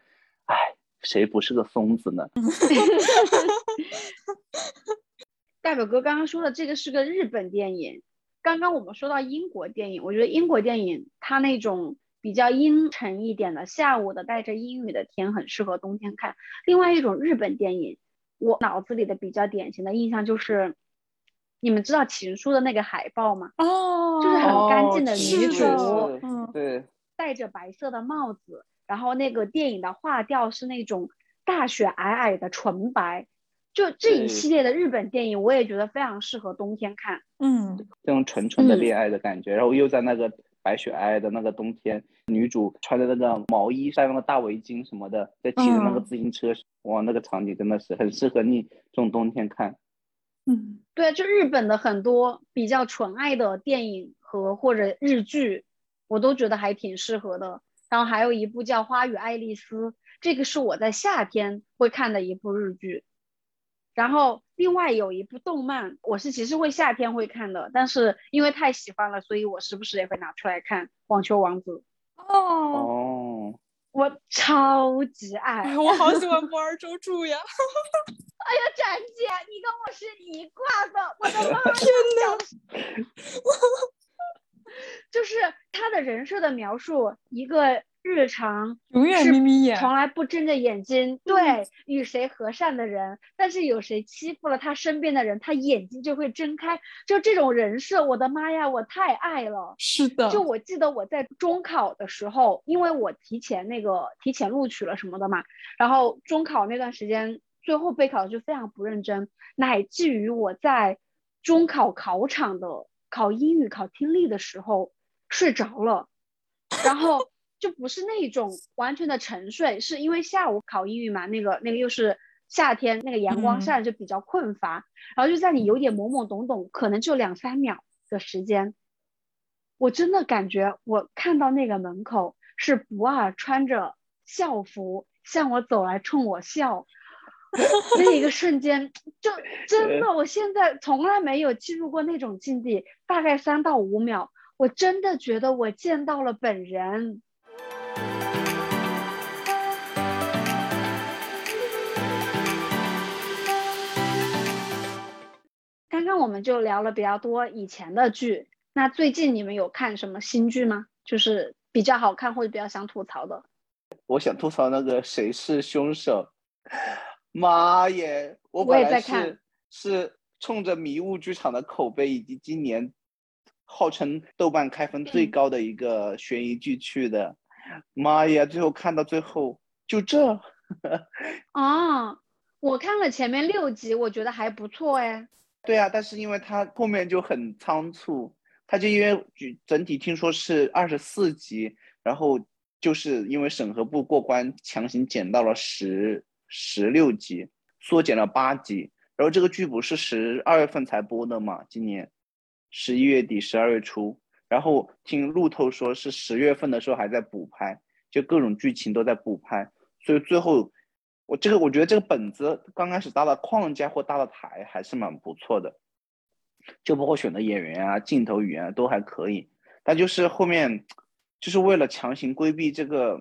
哎，谁不是个松子呢？大表哥刚刚说的这个是个日本电影，刚刚我们说到英国电影，我觉得英国电影它那种比较阴沉一点的下午的带着阴雨的天很适合冬天看。另外一种日本电影，我脑子里的比较典型的印象就是，你们知道《情书》的那个海报吗？哦，就是很干净的女主，嗯，对，戴着白色的帽子，然后那个电影的画调是那种大雪皑皑的纯白。就这一系列的日本电影，我也觉得非常适合冬天看。嗯，这种纯纯的恋爱的感觉，然后又在那个白雪皑皑的那个冬天，女主穿着那个毛衣，戴那个大围巾什么的，在骑着那个自行车，哇，那个场景真的是很适合你这种冬天看。嗯，对，就日本的很多比较纯爱的电影和或者日剧，我都觉得还挺适合的。然后还有一部叫《花与爱丽丝》，这个是我在夏天会看的一部日剧。然后另外有一部动漫，我是其实会夏天会看的，但是因为太喜欢了，所以我时不时也会拿出来看《网球王子》。哦哦，我超级爱，我好喜欢 不二周助呀！哎呀，展姐，你跟我是一挂的，我的妈！天哪！就是他的人设的描述，一个。日常永远眯眯眼，从来不睁着眼睛。对，与谁和善的人，但是有谁欺负了他身边的人，他眼睛就会睁开。就这种人设，我的妈呀，我太爱了。是的，就我记得我在中考的时候，因为我提前那个提前录取了什么的嘛，然后中考那段时间，最后备考就非常不认真，乃至于我在中考考场的考英语考听力的时候睡着了，然后。就不是那种完全的沉睡，是因为下午考英语嘛，那个那个又是夏天，那个阳光下就比较困乏，然后就在你有点懵懵懂懂，可能就两三秒的时间，我真的感觉我看到那个门口是不二穿着校服向我走来，冲我笑，那一个瞬间就 真的，我现在从来没有进入过那种境地，大概三到五秒，我真的觉得我见到了本人。刚刚我们就聊了比较多以前的剧，那最近你们有看什么新剧吗？就是比较好看或者比较想吐槽的。我想吐槽那个谁是凶手，妈耶！我本来是是冲着迷雾剧场的口碑以及今年号称豆瓣开分最高的一个悬疑剧去的，妈呀！最后看到最后就这。啊，我看了前面六集，我觉得还不错哎。对啊，但是因为它后面就很仓促，它就因为整体听说是二十四集，然后就是因为审核部过关，强行减到了十十六集，缩减了八集。然后这个剧不是十二月份才播的嘛，今年十一月底、十二月初，然后听路透说是十月份的时候还在补拍，就各种剧情都在补拍，所以最后。我这个我觉得这个本子刚开始搭的框架或搭的台还是蛮不错的，就包括选的演员啊、镜头语言都还可以，但就是后面就是为了强行规避这个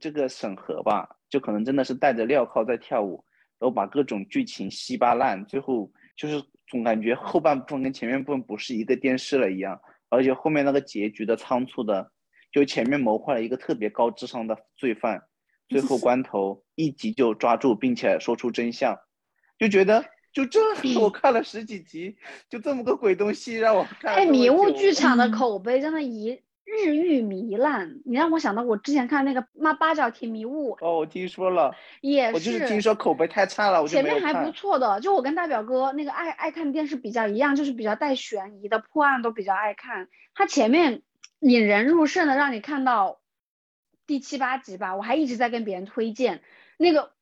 这个审核吧，就可能真的是带着镣铐在跳舞，然后把各种剧情稀巴烂，最后就是总感觉后半部分跟前面部分不是一个电视了一样，而且后面那个结局的仓促的，就前面谋划了一个特别高智商的罪犯。最后关头一集就抓住，并且说出真相，就觉得 就这，我看了十几集，就这么个鬼东西让我看。哎，迷雾剧场的口碑真的一日愈糜烂，你让我想到我之前看那个《妈八角亭迷雾》。哦，我听说了，也是。我就是听说口碑太差了，我前面还不错的，就我跟大表哥那个爱爱看电视比较一样，就是比较带悬疑的破案都比较爱看。他前面引人入胜的，让你看到。第七八集吧，我还一直在跟别人推荐那个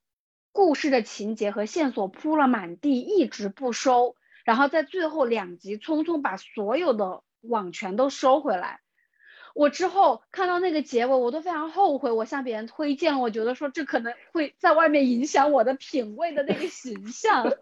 故事的情节和线索铺了满地，一直不收，然后在最后两集匆匆把所有的网全都收回来。我之后看到那个结尾，我都非常后悔，我向别人推荐了，我觉得说这可能会在外面影响我的品味的那个形象。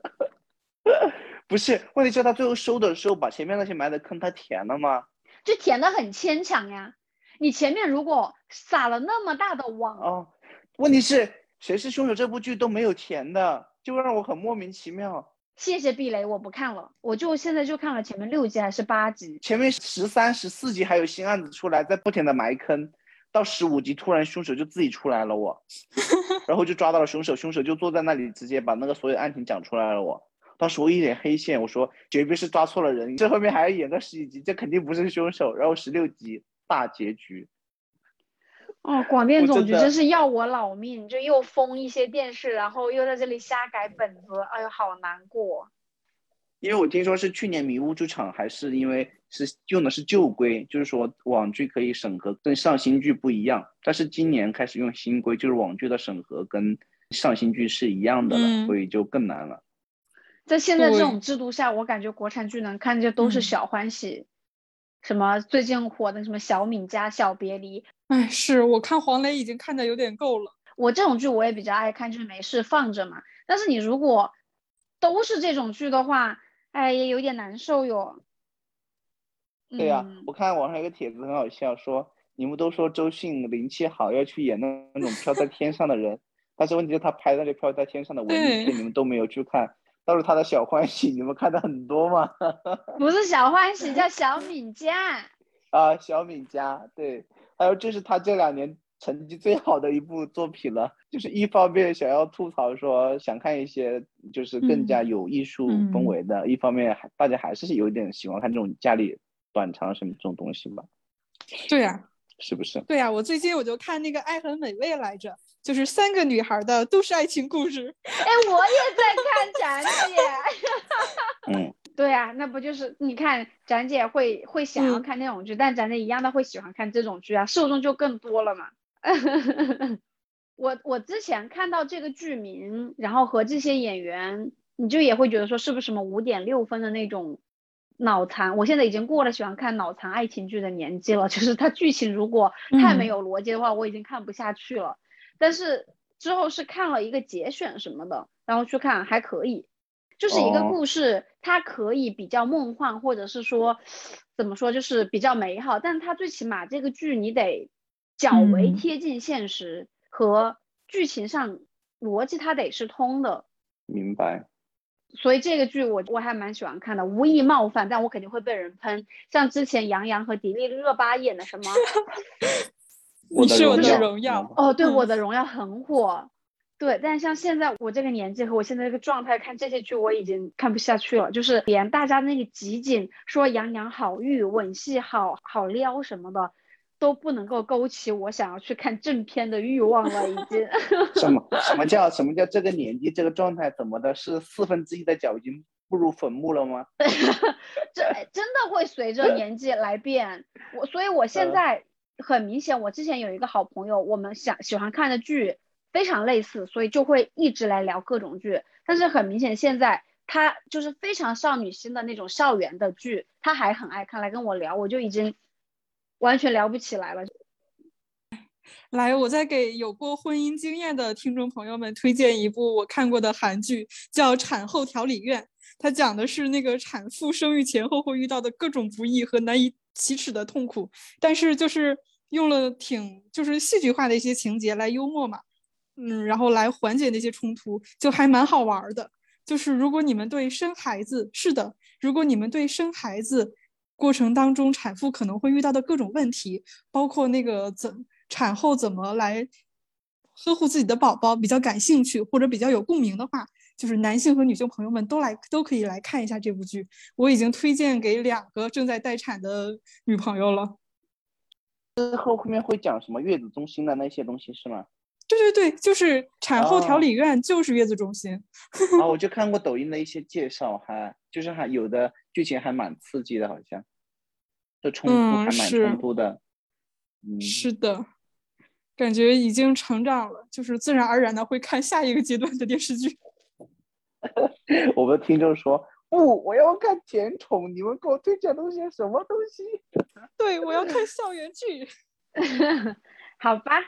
不是，问题是他最后收的时候把前面那些埋的坑他填了吗？就填的很牵强呀。你前面如果撒了那么大的网，哦，问题是谁是凶手这部剧都没有填的，就让我很莫名其妙。谢谢避雷，我不看了，我就现在就看了前面六集还是八集，前面十三、十四集还有新案子出来，在不停的埋坑，到十五集突然凶手就自己出来了，我，然后就抓到了凶手，凶手就坐在那里直接把那个所有案情讲出来了，我。当时我一脸黑线，我说绝对是抓错了人，这后面还要演个十几集，这肯定不是凶手。然后十六集大结局。哦，广电总局真是要我老命，就又封一些电视，然后又在这里瞎改本子，哎呦，好难过。因为我听说是去年迷雾剧场，还是因为是用的是旧规，就是说网剧可以审核，跟上新剧不一样。但是今年开始用新规，就是网剧的审核跟上新剧是一样的了，所以就更难了。在现在这种制度下，我感觉国产剧能看见都是小欢喜。什么最近火的什么小敏家、小别离，哎，是我看黄磊已经看的有点够了。我这种剧我也比较爱看，就是没事放着嘛。但是你如果都是这种剧的话，哎，也有点难受哟。对呀，我看网上一个帖子很好笑，说你们都说周迅灵气好，要去演那那种飘在天上的人，但是问题是他拍那个飘在天上的文艺片，你们都没有去看。都是他的小欢喜，你们看的很多吗？不是小欢喜，叫小敏佳。啊，小敏佳，对，还有这是他这两年成绩最好的一部作品了。就是一方面想要吐槽说想看一些就是更加有艺术氛围的，一方面还大家还是有一点喜欢看这种家里短长什么这种东西吧。对呀。是不是？对呀，我最近我就看那个《爱很美味》来着，就是三个女孩的都是爱情故事。哎，我也在看展姐。嗯，对啊，那不就是你看展姐会会想要看那种剧，但展姐一样的会喜欢看这种剧啊，受众就更多了嘛。我我之前看到这个剧名，然后和这些演员，你就也会觉得说是不是什么五点六分的那种。脑残，我现在已经过了喜欢看脑残爱情剧的年纪了。就是它剧情如果太没有逻辑的话，我已经看不下去了。但是之后是看了一个节选什么的，然后去看还可以，就是一个故事，它可以比较梦幻，或者是说怎么说，就是比较美好。但它最起码这个剧你得较为贴近现实和剧情上逻辑，它得是通的。明白。所以这个剧我我还蛮喜欢看的，无意冒犯，但我肯定会被人喷。像之前杨洋和迪丽热巴演的什么，我的荣耀哦，对，我的荣耀很火，对。但像现在我这个年纪和我现在这个状态看这些剧，我已经看不下去了。就是连大家那个集锦说杨洋好玉，吻戏好好撩什么的。都不能够勾起我想要去看正片的欲望了，已经。什么什么叫什么叫这个年纪这个状态怎么的？是四分之一的脚已经步入坟墓了吗？这真的会随着年纪来变。我所以，我现在很明显，我之前有一个好朋友，我们想喜欢看的剧非常类似，所以就会一直来聊各种剧。但是很明显，现在他就是非常少女心的那种校园的剧，他还很爱看，来跟我聊，我就已经。完全聊不起来了。来，我再给有过婚姻经验的听众朋友们推荐一部我看过的韩剧，叫《产后调理院》。它讲的是那个产妇生育前后会遇到的各种不易和难以启齿的痛苦，但是就是用了挺就是戏剧化的一些情节来幽默嘛，嗯，然后来缓解那些冲突，就还蛮好玩的。就是如果你们对生孩子是的，如果你们对生孩子。过程当中，产妇可能会遇到的各种问题，包括那个怎产后怎么来呵护自己的宝宝，比较感兴趣或者比较有共鸣的话，就是男性和女性朋友们都来都可以来看一下这部剧。我已经推荐给两个正在待产的女朋友了。之后后面会讲什么月子中心的那些东西是吗？对对对，就是产后调理院，就是月子中心。啊，我就看过抖音的一些介绍，还就是还有的剧情还蛮刺激的，好像。这冲突还蛮冲突的，嗯，是的，感觉已经成长了，就是自然而然的会看下一个阶段的电视剧。我们听众说不，我要看甜宠，你们给我推荐东西什么东西？对，我要看校园剧。好吧，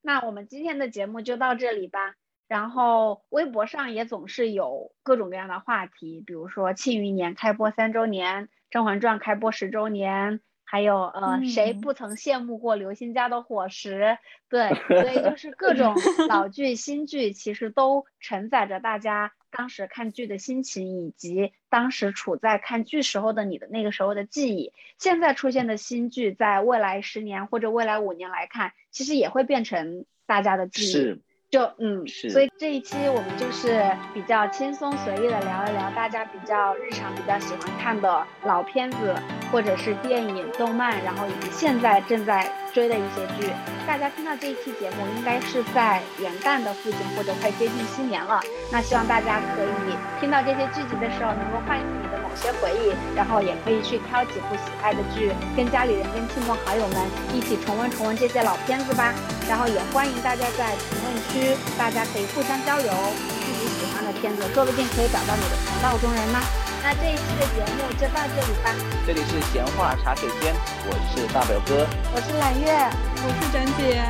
那我们今天的节目就到这里吧。然后微博上也总是有各种各样的话题，比如说《庆余年》开播三周年。《甄嬛传》开播十周年，还有呃，谁嗯不曾羡慕过刘星家的伙食？对，所以就是各种 老剧、新剧，其实都承载着大家当时看剧的心情，以及当时处在看剧时候的你的那个时候的记忆。现在出现的新剧，在未来十年或者未来五年来看，其实也会变成大家的记忆。是就嗯，是所以这一期我们就是比较轻松随意的聊一聊大家比较日常比较喜欢看的老片子，或者是电影、动漫，然后以及现在正在追的一些剧。大家听到这一期节目，应该是在元旦的附近或者快接近新年了。那希望大家可以听到这些剧集的时候，能够唤醒你的某些回忆，然后也可以去挑几部喜爱的剧，跟家里人、跟亲朋好友们一起重温重温这些老片子吧。然后也欢迎大家在评论区，大家可以互相交流自己喜欢的片子，说不定可以找到你的同道中人呢。那这一期的节目就到这里吧，这里是闲话茶水间，我是大表哥，我是揽月，我是展姐，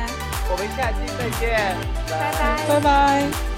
我们下期再见，拜拜。拜拜。